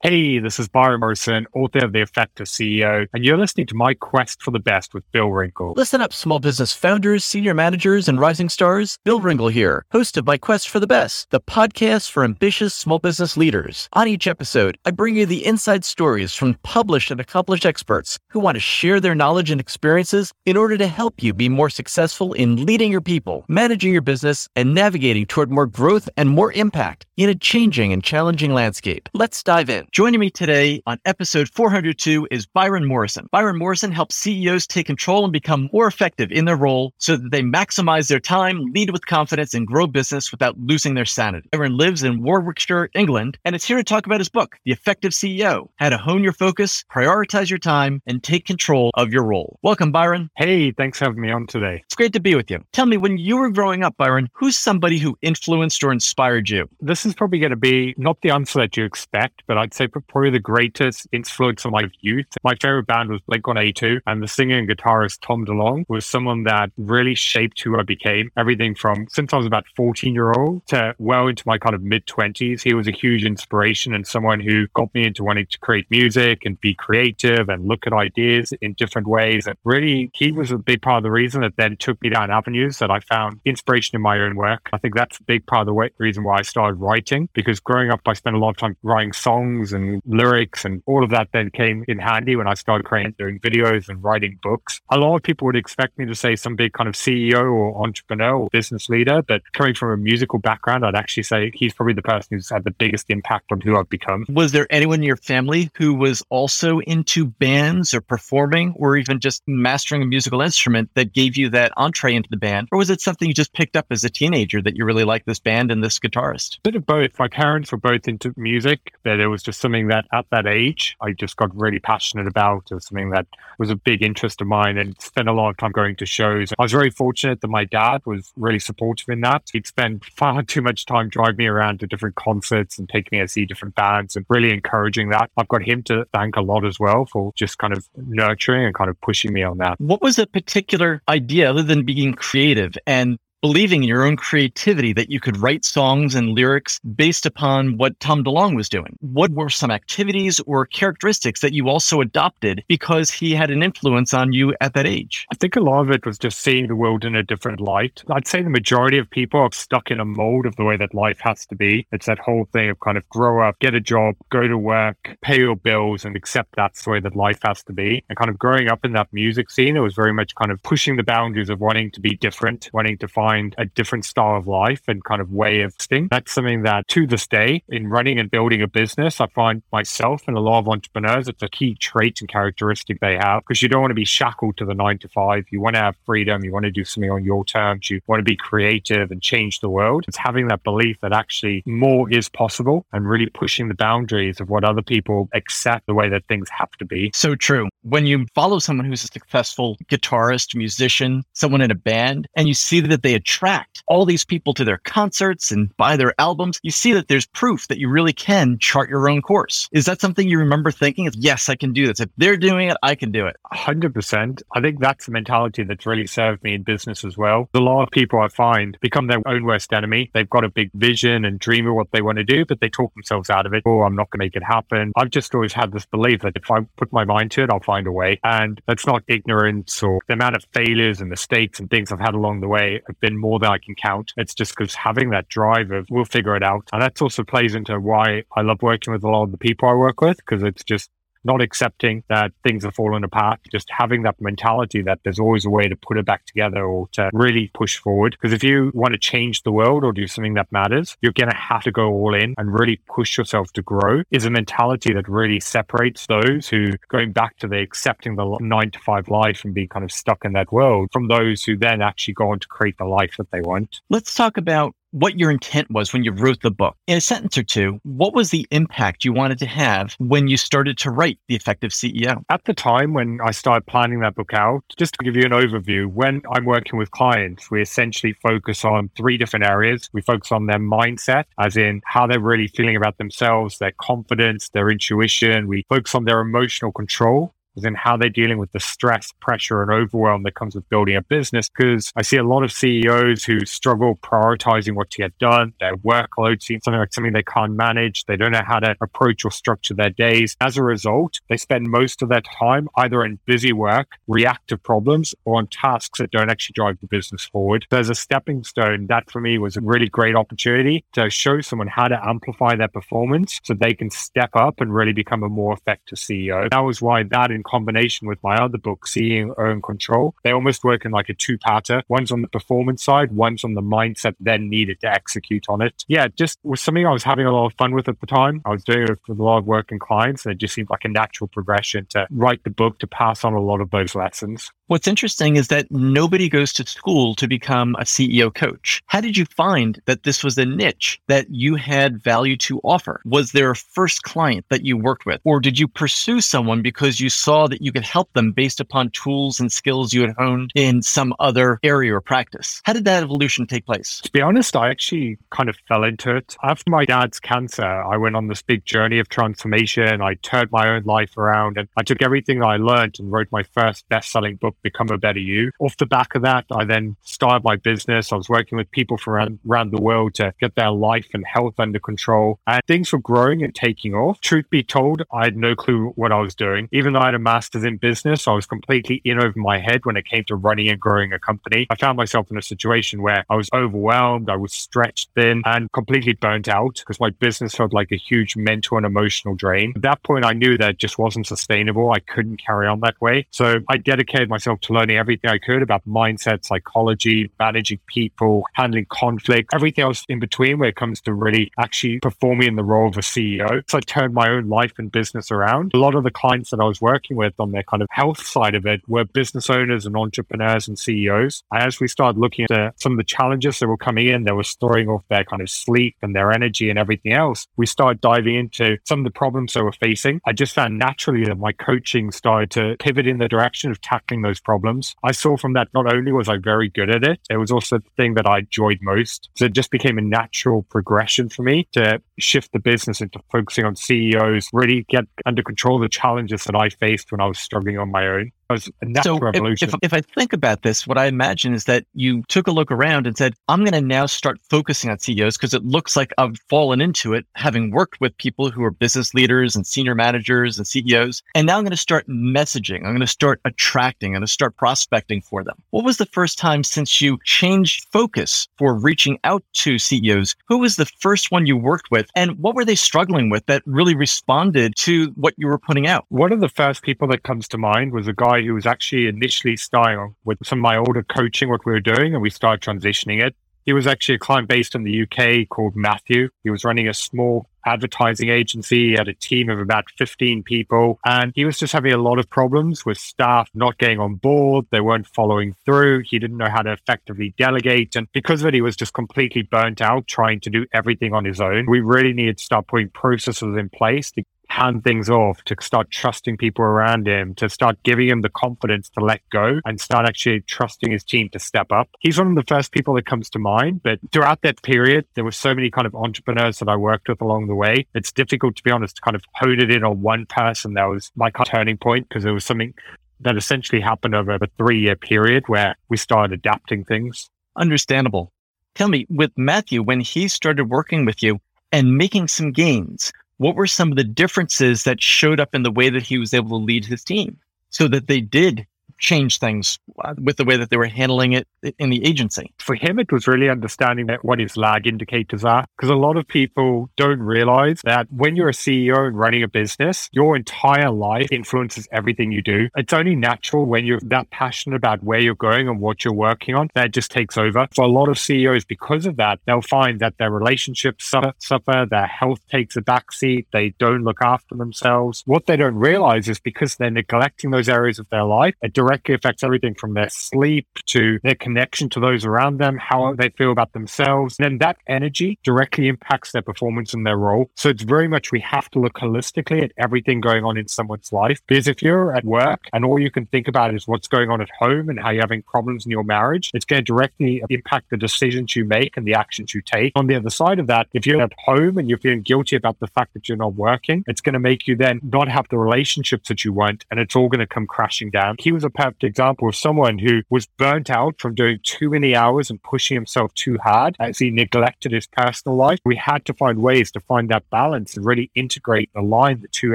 Hey, this is Byron Morrison, author of The Effective CEO, and you're listening to my quest for the best with Bill Ringle. Listen up, small business founders, senior managers, and rising stars. Bill Ringle here, host of My Quest for the Best, the podcast for ambitious small business leaders. On each episode, I bring you the inside stories from published and accomplished experts who want to share their knowledge and experiences in order to help you be more successful in leading your people, managing your business, and navigating toward more growth and more impact in a changing and challenging landscape. Let's dive in. Joining me today on episode 402 is Byron Morrison. Byron Morrison helps CEOs take control and become more effective in their role so that they maximize their time, lead with confidence, and grow business without losing their sanity. Byron lives in Warwickshire, England, and is here to talk about his book, The Effective CEO How to Hone Your Focus, Prioritize Your Time, and Take Control of Your Role. Welcome, Byron. Hey, thanks for having me on today. It's great to be with you. Tell me, when you were growing up, Byron, who's somebody who influenced or inspired you? This is probably going to be not the answer that you expect, but I'd say probably the greatest influence on my youth. My favorite band was Blink 182, and the singer and guitarist Tom DeLonge was someone that really shaped who I became. Everything from since I was about 14 year old to well into my kind of mid 20s. He was a huge inspiration and someone who got me into wanting to create music and be creative and look at ideas in different ways. And really, he was a big part of the reason that then took me down avenues that I found inspiration in my own work. I think that's a big part of the way, reason why I started writing because growing up, I spent a lot of time writing songs and lyrics and all of that then came in handy when I started creating doing videos and writing books. A lot of people would expect me to say some big kind of CEO or entrepreneur or business leader, but coming from a musical background, I'd actually say he's probably the person who's had the biggest impact on who I've become. Was there anyone in your family who was also into bands or performing or even just mastering a musical instrument that gave you that entree into the band? Or was it something you just picked up as a teenager that you really liked this band and this guitarist? Bit of both. My parents were both into music, but it was just something that at that age I just got really passionate about. It was something that was a big interest of mine and spent a lot of time going to shows. I was very fortunate that my dad was really supportive in that. He'd spend far too much time driving me around to different concerts and taking me to see different bands and really encouraging that. I've got him to thank a lot as well for just kind of nurturing and kind of pushing me on that. What was a particular idea other than being creative and believing in your own creativity that you could write songs and lyrics based upon what Tom DeLonge was doing. What were some activities or characteristics that you also adopted because he had an influence on you at that age? I think a lot of it was just seeing the world in a different light. I'd say the majority of people are stuck in a mold of the way that life has to be. It's that whole thing of kind of grow up, get a job, go to work, pay your bills, and accept that's the way that life has to be. And kind of growing up in that music scene, it was very much kind of pushing the boundaries of wanting to be different, wanting to find find a different style of life and kind of way of thing. That's something that to this day in running and building a business, I find myself and a lot of entrepreneurs, it's a key trait and characteristic they have because you don't want to be shackled to the nine to five. You want to have freedom. You want to do something on your terms. You want to be creative and change the world. It's having that belief that actually more is possible and really pushing the boundaries of what other people accept the way that things have to be. So true. When you follow someone who's a successful guitarist, musician, someone in a band, and you see that they attract all these people to their concerts and buy their albums, you see that there's proof that you really can chart your own course. Is that something you remember thinking? Yes, I can do this. If they're doing it, I can do it. 100%. I think that's the mentality that's really served me in business as well. A lot of people I find become their own worst enemy. They've got a big vision and dream of what they want to do, but they talk themselves out of it. Oh, I'm not going to make it happen. I've just always had this belief that if I put my mind to it, I'll find a way. And that's not ignorance or the amount of failures and mistakes and things I've had along the way have been been more than I can count. It's just because having that drive of we'll figure it out. And that also plays into why I love working with a lot of the people I work with because it's just not accepting that things are falling apart, just having that mentality that there's always a way to put it back together or to really push forward. Because if you want to change the world or do something that matters, you're going to have to go all in and really push yourself to grow is a mentality that really separates those who going back to the accepting the nine to five life and being kind of stuck in that world from those who then actually go on to create the life that they want. Let's talk about what your intent was when you wrote the book. In a sentence or two, what was the impact you wanted to have when you started to write The Effective CEO? At the time when I started planning that book out, just to give you an overview, when I'm working with clients, we essentially focus on three different areas. We focus on their mindset, as in how they're really feeling about themselves, their confidence, their intuition. We focus on their emotional control is in how they're dealing with the stress, pressure, and overwhelm that comes with building a business. Because I see a lot of CEOs who struggle prioritizing what to get done. Their workload seems something like something they can't manage. They don't know how to approach or structure their days. As a result, they spend most of their time either in busy work, reactive problems, or on tasks that don't actually drive the business forward. So as a stepping stone, that for me was a really great opportunity to show someone how to amplify their performance so they can step up and really become a more effective CEO. That was why that in combination with my other book, Seeing, Own Control, they almost work in like a two-parter. One's on the performance side, one's on the mindset then needed to execute on it. Yeah, just was something I was having a lot of fun with at the time. I was doing it with a lot of work and clients and it just seemed like a natural progression to write the book to pass on a lot of those lessons. What's interesting is that nobody goes to school to become a CEO coach. How did you find that this was a niche that you had value to offer? Was there a first client that you worked with? Or did you pursue someone because you saw that you could help them based upon tools and skills you had honed in some other area or practice? How did that evolution take place? To be honest, I actually kind of fell into it. After my dad's cancer, I went on this big journey of transformation. I turned my own life around and I took everything I learned and wrote my first best selling book Become a Better You. Off the back of that, I then started my business. I was working with people from around, around the world to get their life and health under control. And things were growing and taking off. Truth be told, I had no clue what I was doing. Even though I had a master's in business, I was completely in over my head when it came to running and growing a company. I found myself in a situation where I was overwhelmed, I was stretched thin and completely burnt out because my business felt like a huge mental and emotional drain. At that point, I knew that just wasn't sustainable. I couldn't carry on that way. So I dedicated myself to learning everything I could about mindset, psychology, managing people, handling conflict, everything else in between when it comes to really actually performing in the role of a CEO. So I turned my own life and business around. A lot of the clients that I was working with on their kind of health side of it were business owners and entrepreneurs and CEOs. And as we started looking at some of the challenges that were coming in, they were storing off their kind of sleep and their energy and everything else. We started diving into some of the problems they were facing. I just found naturally that my coaching started to pivot in the direction of tackling those problems. I saw from that not only was I very good at it, it was also the thing that I enjoyed most. So it just became a natural progression for me to shift the business into focusing on CEOs, really get under control the challenges that I when I was struggling on my own was a natural so. If, if, if, I think about this, what I imagine is that you took a look around and said, I'm going to now start focusing on CEOs because it looks like I've fallen into it, having worked with people who are business leaders and senior managers and CEOs. And now I'm going to start messaging. I'm going to start attracting. I'm going to start prospecting for them. What was the first time since you changed focus for reaching out to CEOs? Who was the first one you worked with? And what were they struggling with that really responded to what you were putting out? One of the first people that comes to mind was a guy guy who was actually initially starting with some of my older coaching, what we were doing, and we started transitioning it. He was actually a client based in the UK called Matthew. He was running a small advertising agency. He had a team of about 15 people, and he was just having a lot of problems with staff not getting on board. They weren't following through. He didn't know how to effectively delegate. And because of it, he was just completely burnt out trying to do everything on his own. We really needed to start putting processes in place to hand things off, to start trusting people around him, to start giving him the confidence to let go and start actually trusting his team to step up. He's one of the first people that comes to mind. But throughout that period, there were so many kind of entrepreneurs that I worked with along the way. It's difficult, to be honest, to kind of hone it in on one person. That was my turning point because it was something that essentially happened over a three year period where we started adapting things. Understandable. Tell me, with Matthew, when he started working with you and making some gains, what were some of the differences that showed up in the way that he was able to lead his team so that they did change things uh, with the way that they were handling it in the agency. For him, it was really understanding what his lag indicators are, because a lot of people don't realize that when you're a CEO and running a business, your entire life influences everything you do. It's only natural when you're that passionate about where you're going and what you're working on that just takes over. For a lot of CEOs, because of that, they'll find that their relationships suffer, suffer their health takes a backseat, they don't look after themselves. What they don't realize is because they're neglecting those areas of their life, it directly affects everything from their sleep to their connection to those around them, how they feel about themselves. And then that energy directly impacts their performance in their role. So it's very much we have to look holistically at everything going on in someone's life. Because if you're at work and all you can think about is what's going on at home and how you're having problems in your marriage, it's going to directly impact the decisions you make and the actions you take. On the other side of that, if you're at home and you're feeling guilty about the fact that you're not working, it's going to make you then not have the relationships that you want and it's all going to come crashing down. He was a perfect example of someone who was burnt out from doing too many hours and pushing himself too hard as he neglected his personal life. We had to find ways to find that balance and really integrate align the two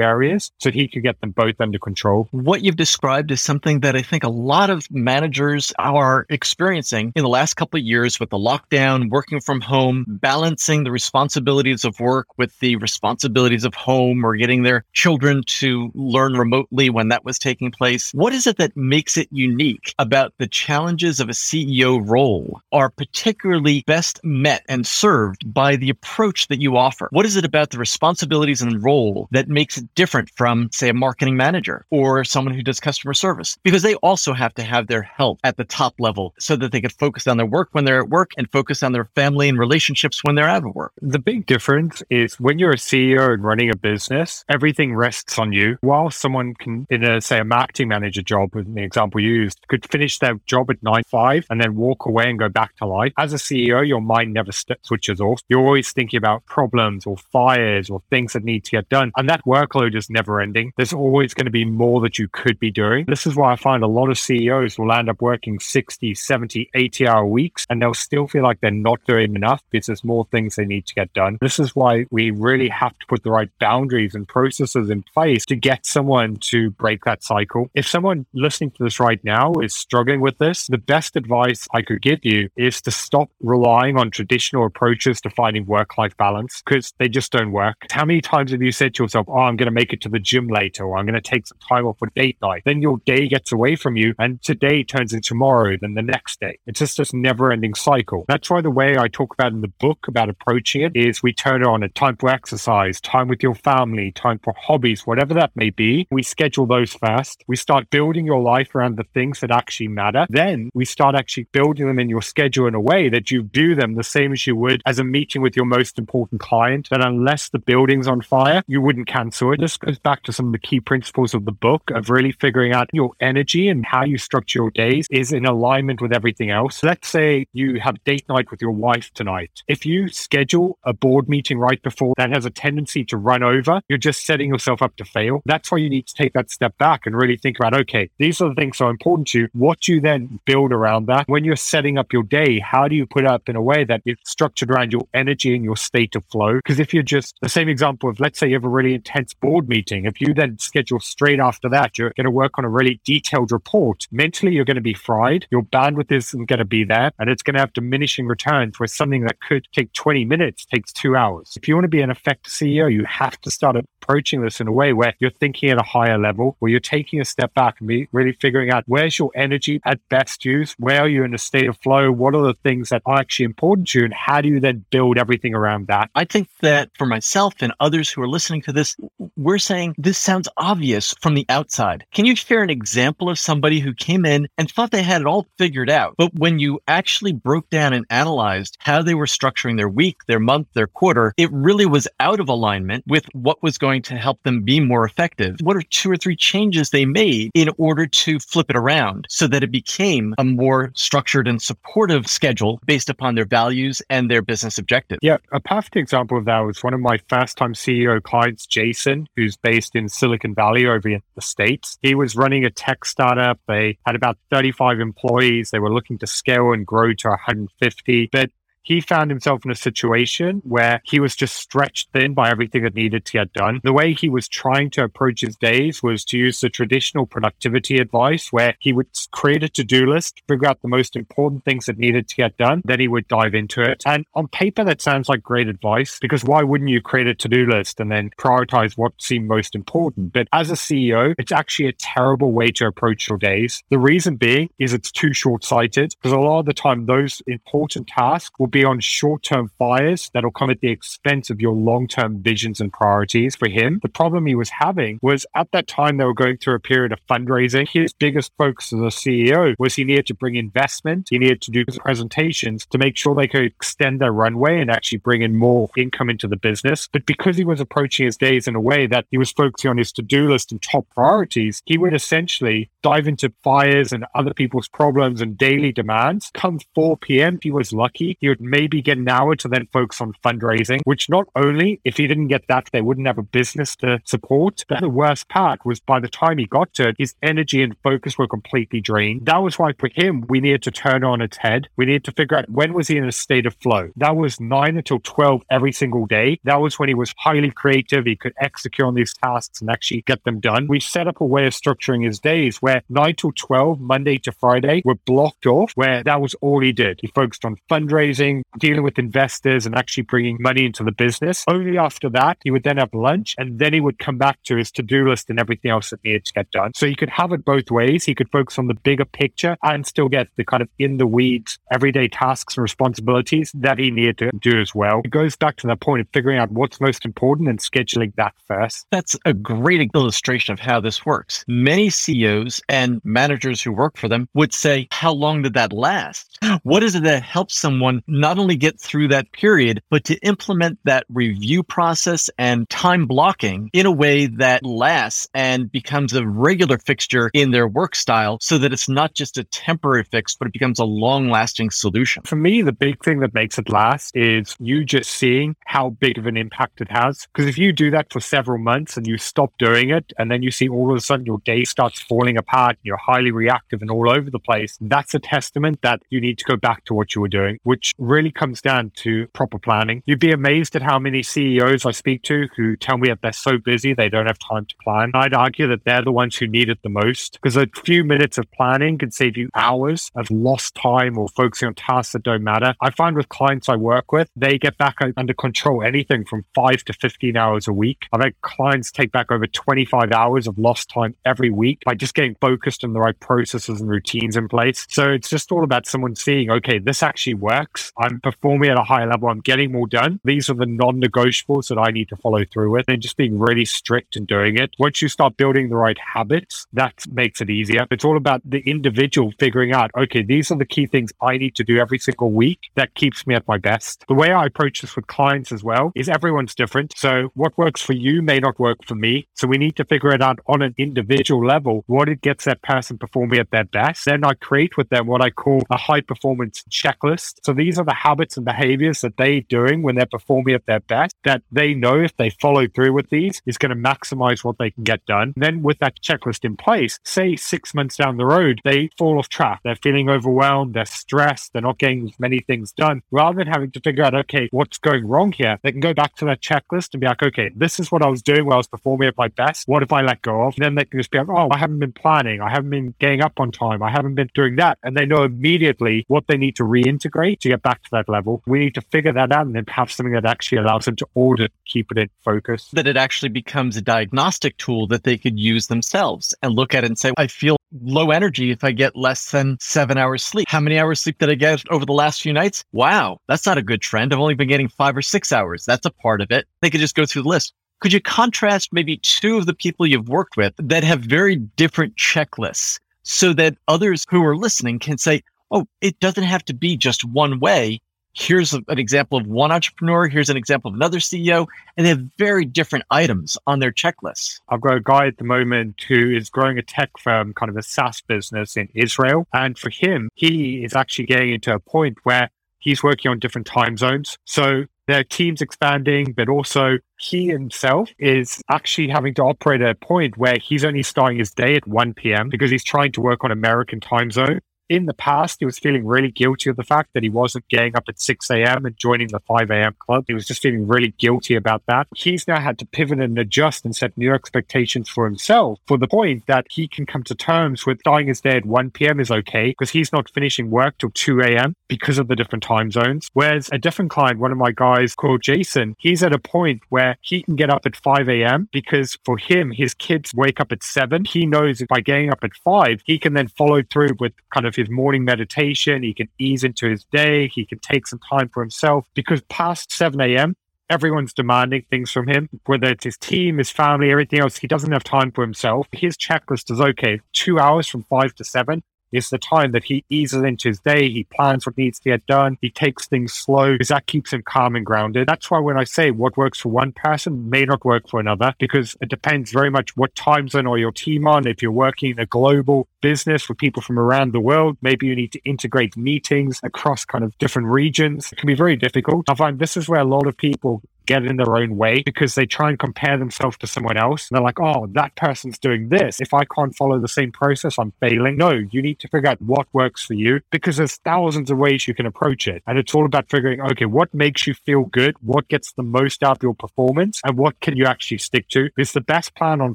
areas so that he could get them both under control. What you've described is something that I think a lot of managers are experiencing in the last couple of years with the lockdown, working from home, balancing the responsibilities of work with the responsibilities of home or getting their children to learn remotely when that was taking place. What is it that makes it unique about the challenges of a CEO role are particularly best met and served by the approach that you offer? What is it about the responsibilities and role that makes it different from, say, a marketing manager or someone who does customer service? Because they also have to have their help at the top level so that they can focus on their work when they're at work and focus on their family and relationships when they're out of work. The big difference is when you're a CEO and running a business, everything rests on you. While someone can, in a, say, a marketing manager job, with the example you used, could finish their job at nine five and then walk away and go back to life. As a CEO, your mind never switches off. You're always thinking about problems or fires or things that need to get done. And that workload is never ending. There's always going to be more that you could be doing. This is why I find a lot of CEOs will end up working 60, 70, 80 hour weeks and they'll still feel like they're not doing enough because there's more things they need to get done. This is why we really have to put the right boundaries and processes in place to get someone to break that cycle. If someone listening this right now is struggling with this, the best advice I could give you is to stop relying on traditional approaches to finding work life balance because they just don't work. How many times have you said to yourself, Oh, I'm going to make it to the gym later, or I'm going to take some time off for date night? Then your day gets away from you, and today turns into tomorrow, then the next day. It's just this never ending cycle. That's why the way I talk about in the book about approaching it is we turn it on a time for exercise, time with your family, time for hobbies, whatever that may be. We schedule those first. We start building your life around the things that actually matter. Then we start actually building them in your schedule in a way that you do them the same as you would as a meeting with your most important client. That unless the building's on fire, you wouldn't cancel it. This goes back to some of the key principles of the book of really figuring out your energy and how you structure your days is in alignment with everything else. Let's say you have date night with your wife tonight. If you schedule a board meeting right before that has a tendency to run over, you're just setting yourself up to fail. That's why you need to take that step back and really think about, okay, these are the things are important to you. What do you then build around that? When you're setting up your day, how do you put up in a way that it's structured around your energy and your state of flow? Because if you're just the same example of, let's say you have a really intense board meeting, if you then schedule straight after that, you're going to work on a really detailed report. Mentally, you're going to be fried. Your bandwidth isn't going to be there and it's going to have diminishing returns where something that could take 20 minutes takes two hours. If you want to be an effective CEO, you have to start approaching this in a way where you're thinking at a higher level, where you're taking a step back and be really figuring out where's your energy at best use? Where are you in a state of flow? What are the things that are actually important to you? And how do you then build everything around that? I think that for myself and others who are listening to this, we're saying this sounds obvious from the outside. Can you share an example of somebody who came in and thought they had it all figured out? But when you actually broke down and analyzed how they were structuring their week, their month, their quarter, it really was out of alignment with what was going to help them be more effective. What are two or three changes they made in order to flip it around so that it became a more structured and supportive schedule based upon their values and their business objectives? Yeah, a perfect example of that was one of my first time CEO clients, Jason, who's based in Silicon Valley over in the States. He was running a tech startup. They had about 35 employees. They were looking to scale and grow to 150. But he found himself in a situation where he was just stretched thin by everything that needed to get done. The way he was trying to approach his days was to use the traditional productivity advice where he would create a to-do list, figure out the most important things that needed to get done, then he would dive into it. And on paper, that sounds like great advice because why wouldn't you create a to-do list and then prioritize what seemed most important? But as a CEO, it's actually a terrible way to approach your days. The reason being is it's too short-sighted because a lot of the time those important tasks will be on short term fires that'll come at the expense of your long term visions and priorities. For him, the problem he was having was at that time they were going through a period of fundraising. His biggest focus as a CEO was he needed to bring investment, he needed to do presentations to make sure they could extend their runway and actually bring in more income into the business. But because he was approaching his days in a way that he was focusing on his to do list and top priorities, he would essentially dive into fires and other people's problems and daily demands. Come 4 p.m., he was lucky. He would maybe get an hour to then focus on fundraising, which not only if he didn't get that, they wouldn't have a business to support. But the worst part was by the time he got to it, his energy and focus were completely drained. That was why for him, we needed to turn on its head. We needed to figure out when was he in a state of flow. That was nine until 12 every single day. That was when he was highly creative. He could execute on these tasks and actually get them done. We set up a way of structuring his days where 9 till 12, Monday to Friday, were blocked off, where that was all he did. He focused on fundraising, dealing with investors, and actually bringing money into the business. Only after that, he would then have lunch and then he would come back to his to do list and everything else that needed to get done. So he could have it both ways. He could focus on the bigger picture and still get the kind of in the weeds, everyday tasks and responsibilities that he needed to do as well. It goes back to that point of figuring out what's most important and scheduling that first. That's a great illustration of how this works. Many CEOs and managers who work for them would say, How long did that last? What is it that helps someone not only get through that period, but to implement that review process and time blocking in a way that lasts and becomes a regular fixture in their work style so that it's not just a temporary fix, but it becomes a long lasting solution? For me, the big thing that makes it last is you just seeing how big of an impact it has. Because if you do that for several months and you stop doing it, and then you see all of a sudden your day starts falling apart, you're highly reactive and all over the place, that's a testament that you need to go back to what you were doing, which really comes down to proper planning. You'd be amazed at how many CEOs I speak to who tell me that they're so busy they don't have time to plan. I'd argue that they're the ones who need it the most because a few minutes of planning can save you hours of lost time or focusing on tasks that don't matter. I find with clients I work with, they get back under control anything from five to 15 hours a week. I've had clients take back over 25 hours of lost time every week by just getting focused on the right processes and routines in place. So it's just all about someone seeing, okay, this actually works. I'm performing at a high level. I'm getting more done. These are the non negotiables that I need to follow through with and just being really strict in doing it. Once you start building the right habits, that makes it easier. It's all about the individual figuring out, okay, these are the key things I need to do every single week that keeps me at my best. The way I approach this with clients as well is everyone's different. So what works for you may not work for me. So we need to figure it out on an individual level, what it gets that person performing at their best. Then I create with them what I call a high performance checklist. So these are the habits and behaviors that they're doing when they're performing at their best that they know if they follow through with these is going to maximize what they can get done. And then with that checklist in place, say six months down the road, they fall off track. They're feeling overwhelmed. They're stressed. They're not getting many things done. Rather than having to figure out, okay, what's going wrong here, they can go back to that checklist and be like, okay, this is what I was doing while I was performing at my best. What if I let go of? And then they can just be like, oh, I haven't been planning. I haven't been getting up on time. I haven't been doing that. And they know immediately what they need to reintegrate to get back to that level. We need to figure that out and then have something that actually allows them to audit, keep it in focus. That it actually becomes a diagnostic tool that they could use themselves and look at it and say, I feel low energy if I get less than seven hours sleep. How many hours sleep did I get over the last few nights? Wow, that's not a good trend. I've only been getting five or six hours. That's a part of it. They could just go through the list. Could you contrast maybe two of the people you've worked with that have very different checklists so that others who are listening can say, oh, it doesn't have to be just one way. Here's an example of one entrepreneur. Here's an example of another CEO, and they have very different items on their checklists. I've got a guy at the moment who is growing a tech firm, kind of a SaaS business in Israel. And for him, he is actually getting into a point where he's working on different time zones. So their team's expanding, but also he himself is actually having to operate at a point where he's only starting his day at 1 p.m. because he's trying to work on American time zone in the past, he was feeling really guilty of the fact that he wasn't getting up at 6 a.m. and joining the 5 a.m. club. He was just feeling really guilty about that. He's now had to pivot and adjust and set new expectations for himself for the point that he can come to terms with dying his day at 1 p.m. is okay because he's not finishing work till 2 a.m. because of the different time zones. Whereas a different client, one of my guys called Jason, he's at a point where he can get up at 5 a.m. because for him, his kids wake up at 7. He knows by getting up at 5, he can then follow through with kind of his his morning meditation. He can ease into his day. He can take some time for himself because past 7 a.m., everyone's demanding things from him, whether it's his team, his family, everything else. He doesn't have time for himself. His checklist is okay, two hours from five to seven is the time that he eases into his day. He plans what needs to get done. He takes things slow because that keeps him calm and grounded. That's why when I say what works for one person may not work for another, because it depends very much what time zone are your team on. If you're working in a global business with people from around the world, maybe you need to integrate meetings across kind of different regions. It can be very difficult. I find this is where a lot of people get in their own way because they try and compare themselves to someone else. And they're like, oh, that person's doing this. If I can't follow the same process, I'm failing. No, you need to figure out what works for you because there's thousands of ways you can approach it. And it's all about figuring, okay, what makes you feel good? What gets the most out of your performance? And what can you actually stick to? Because the best plan on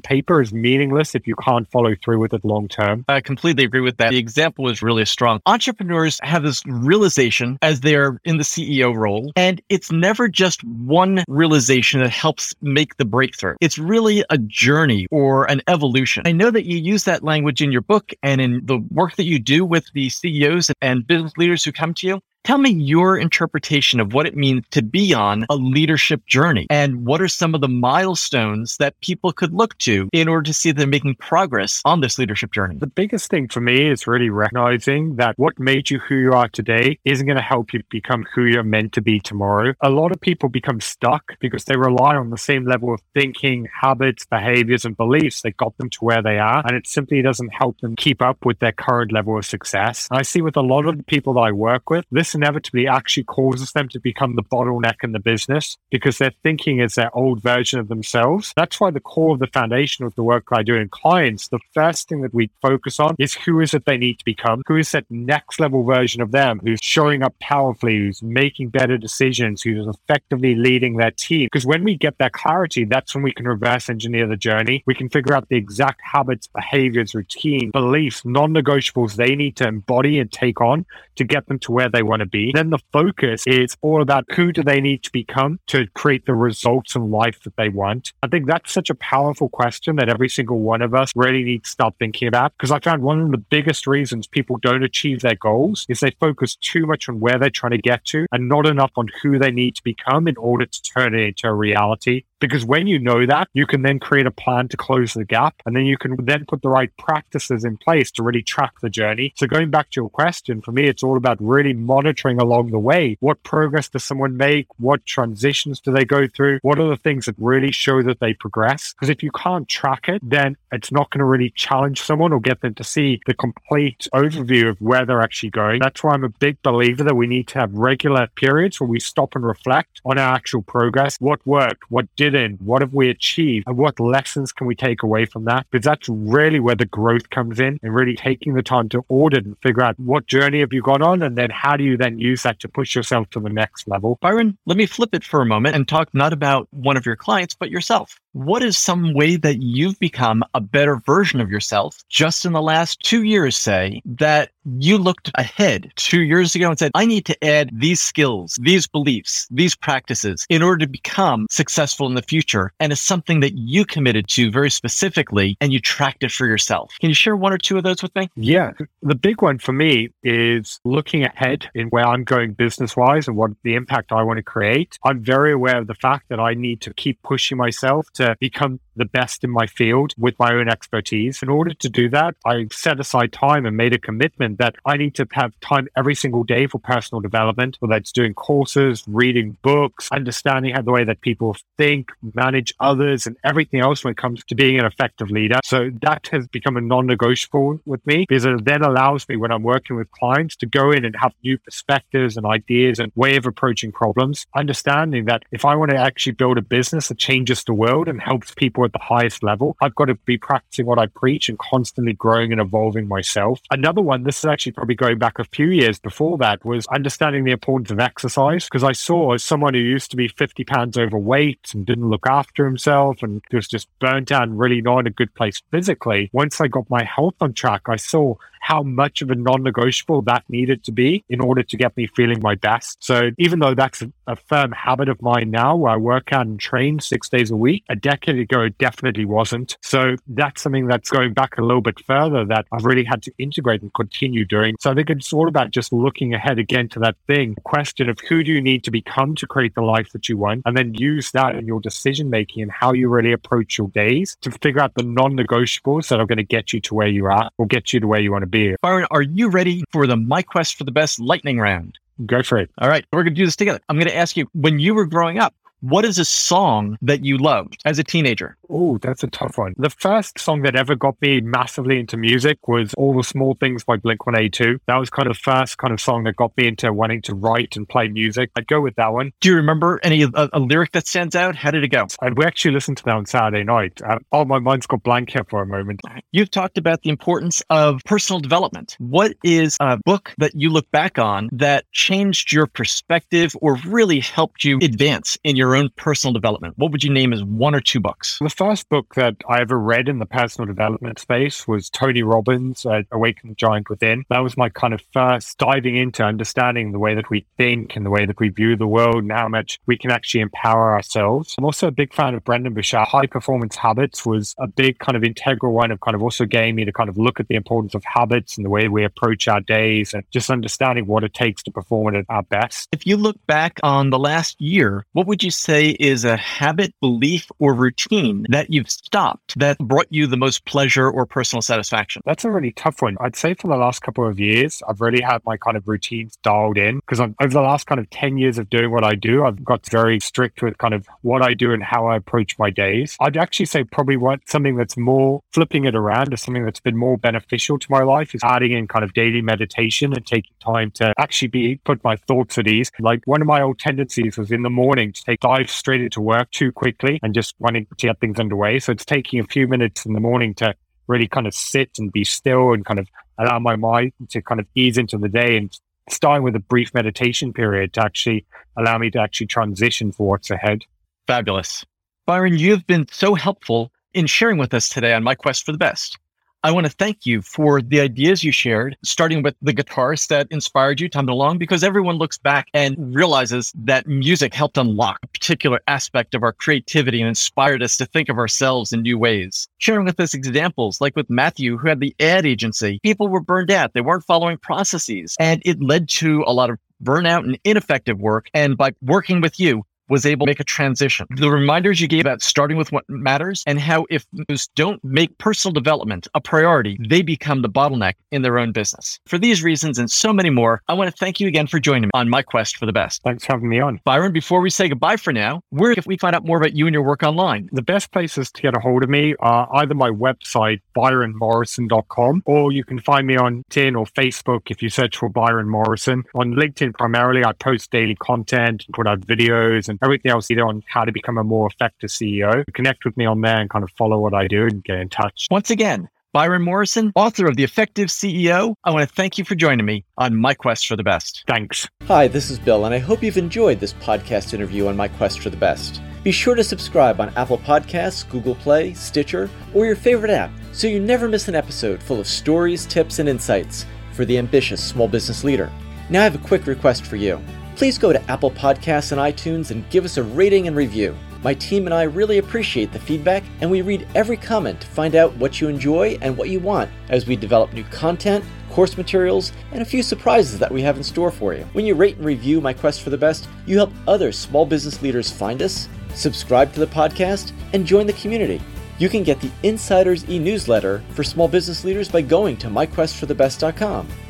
paper is meaningless if you can't follow through with it long term. I completely agree with that. The example is really strong. Entrepreneurs have this realization as they're in the CEO role, and it's never just one realization that helps make the breakthrough. It's really a journey or an evolution. I know that you use that language in your book and in the work that you do with the CEOs and business leaders who come to you. Tell me your interpretation of what it means to be on a leadership journey and what are some of the milestones that people could look to in order to see them making progress on this leadership journey. The biggest thing for me is really recognizing that what made you who you are today isn't going to help you become who you're meant to be tomorrow. A lot of people become stuck because they rely on the same level of thinking, habits, behaviors, and beliefs that got them to where they are. And it simply doesn't help them keep up with their current level of success. I see with a lot of the people that I work with, this inevitably actually causes them to become the bottleneck in the business because their thinking is their old version of themselves. That's why the core of the foundation of the work I do in clients, the first thing that we focus on is who is it they need to become? Who is that next level version of them who's showing up powerfully, who's making better decisions, who's effectively leading their team? Because when we get that clarity, that's when we can reverse engineer the journey. We can figure out the exact habits, behaviors, routine, beliefs, non negotiables they need to embody and take on to get them to where they want to be. Then the focus is all about who do they need to become to create the results in life that they want. I think that's such a powerful question that every single one of us really needs to start thinking about because I found one of the biggest reasons people don't achieve their goals is they focus too much on where they're trying to get to and not enough on who they need to become in order to turn it into a reality. Because when you know that, you can then create a plan to close the gap and then you can then put the right practices in place to really track the journey. So going back to your question, for me, it's all about really monitoring along the way. What progress does someone make? What transitions do they go through? What are the things that really show that they progress? Because if you can't track it, then it's not going to really challenge someone or get them to see the complete overview of where they're actually going. That's why I'm a big believer that we need to have regular periods where we stop and reflect on our actual progress. What worked? What didn't? What have we achieved? And what lessons can we take away from that? Because that's really where the growth comes in and really taking the time to audit and figure out what journey have you gone on and then how do you then use that to push yourself to the next level. Byron, let me flip it for a moment and talk not about one of your clients, but yourself. What is some way that you've become a better version of yourself just in the last two years, say, that you looked ahead two years ago and said, I need to add these skills, these beliefs, these practices in order to become successful in the future? And it's something that you committed to very specifically and you tracked it for yourself. Can you share one or two of those with me? Yeah. The big one for me is looking ahead in where I'm going business wise and what the impact I want to create. I'm very aware of the fact that I need to keep pushing myself to become the best in my field with my own expertise. In order to do that, I set aside time and made a commitment that I need to have time every single day for personal development, whether it's doing courses, reading books, understanding how the way that people think, manage others, and everything else when it comes to being an effective leader. So that has become a non negotiable with me because it then allows me when I'm working with clients to go in and have new perspectives and ideas and way of approaching problems, understanding that if I want to actually build a business that changes the world and helps people at the highest level, I've got to be practicing what I preach and constantly growing and evolving myself. Another one, this is actually probably going back a few years before that, was understanding the importance of exercise because I saw as someone who used to be 50 pounds overweight and didn't look after himself and was just burnt out and really not in a good place physically. Once I got my health on track, I saw how much of a non negotiable that needed to be in order to get me feeling my best. So even though that's a, a firm habit of mine now where I work out and train six days a week, a decade ago, it definitely wasn't. So that's something that's going back a little bit further that I've really had to integrate and continue doing. So I think it's all about just looking ahead again to that thing question of who do you need to become to create the life that you want, and then use that in your decision making and how you really approach your days to figure out the non negotiables that are going to get you to where you're or get you to where you want to be. Byron, are you ready for the My Quest for the Best lightning round? Go for it. All right, we're going to do this together. I'm going to ask you when you were growing up, what is a song that you loved as a teenager? Oh, that's a tough one. The first song that ever got me massively into music was All the Small Things by Blink 182. That was kind of the first kind of song that got me into wanting to write and play music. I'd go with that one. Do you remember any a, a lyric that stands out? How did it go? And we actually listened to that on Saturday night. Uh, oh, my mind's got blank here for a moment. You've talked about the importance of personal development. What is a book that you look back on that changed your perspective or really helped you advance in your own personal development? What would you name as one or two books? The first book that I ever read in the personal development space was Tony Robbins' uh, Awaken the Giant Within. That was my kind of first diving into understanding the way that we think and the way that we view the world and how much we can actually empower ourselves. I'm also a big fan of Brendon Burchard. High Performance Habits was a big kind of integral one of kind of also getting me to kind of look at the importance of habits and the way we approach our days and just understanding what it takes to perform at our best. If you look back on the last year, what would you say is a habit, belief, or routine that you've stopped that brought you the most pleasure or personal satisfaction? That's a really tough one. I'd say for the last couple of years, I've really had my kind of routines dialed in because over the last kind of 10 years of doing what I do, I've got very strict with kind of what I do and how I approach my days. I'd actually say probably what something that's more flipping it around to something that's been more beneficial to my life is adding in kind of daily meditation and taking time to actually be put my thoughts at ease. Like one of my old tendencies was in the morning to take dive straight into work too quickly and just wanting to get things underway. So it's taking a few minutes in the morning to really kind of sit and be still and kind of allow my mind to kind of ease into the day and starting with a brief meditation period to actually allow me to actually transition for what's ahead. Fabulous. Byron, you've been so helpful in sharing with us today on my quest for the best. I want to thank you for the ideas you shared, starting with the guitarist that inspired you, Tom DeLonge, because everyone looks back and realizes that music helped unlock a particular aspect of our creativity and inspired us to think of ourselves in new ways. Sharing with us examples like with Matthew, who had the ad agency, people were burned out. They weren't following processes and it led to a lot of burnout and ineffective work. And by working with you, was able to make a transition. The reminders you gave about starting with what matters and how if those don't make personal development a priority, they become the bottleneck in their own business. For these reasons and so many more, I want to thank you again for joining me on my quest for the best. Thanks for having me on. Byron, before we say goodbye for now, where can we find out more about you and your work online? The best places to get a hold of me are either my website, byronmorrison.com, or you can find me on LinkedIn or Facebook if you search for Byron Morrison. On LinkedIn, primarily, I post daily content, put out videos and everything else either on how to become a more effective CEO. Connect with me on there and kind of follow what I do and get in touch. Once again, Byron Morrison, author of The Effective CEO. I want to thank you for joining me on my quest for the best. Thanks. Hi, this is Bill, and I hope you've enjoyed this podcast interview on my quest for the best. Be sure to subscribe on Apple Podcasts, Google Play, Stitcher, or your favorite app so you never miss an episode full of stories, tips, and insights for the ambitious small business leader. Now, I have a quick request for you. Please go to Apple Podcasts and iTunes and give us a rating and review. My team and I really appreciate the feedback, and we read every comment to find out what you enjoy and what you want as we develop new content, course materials, and a few surprises that we have in store for you. When you rate and review My Quest for the Best, you help other small business leaders find us, subscribe to the podcast, and join the community. You can get the Insiders e newsletter for small business leaders by going to myquestforthebest.com.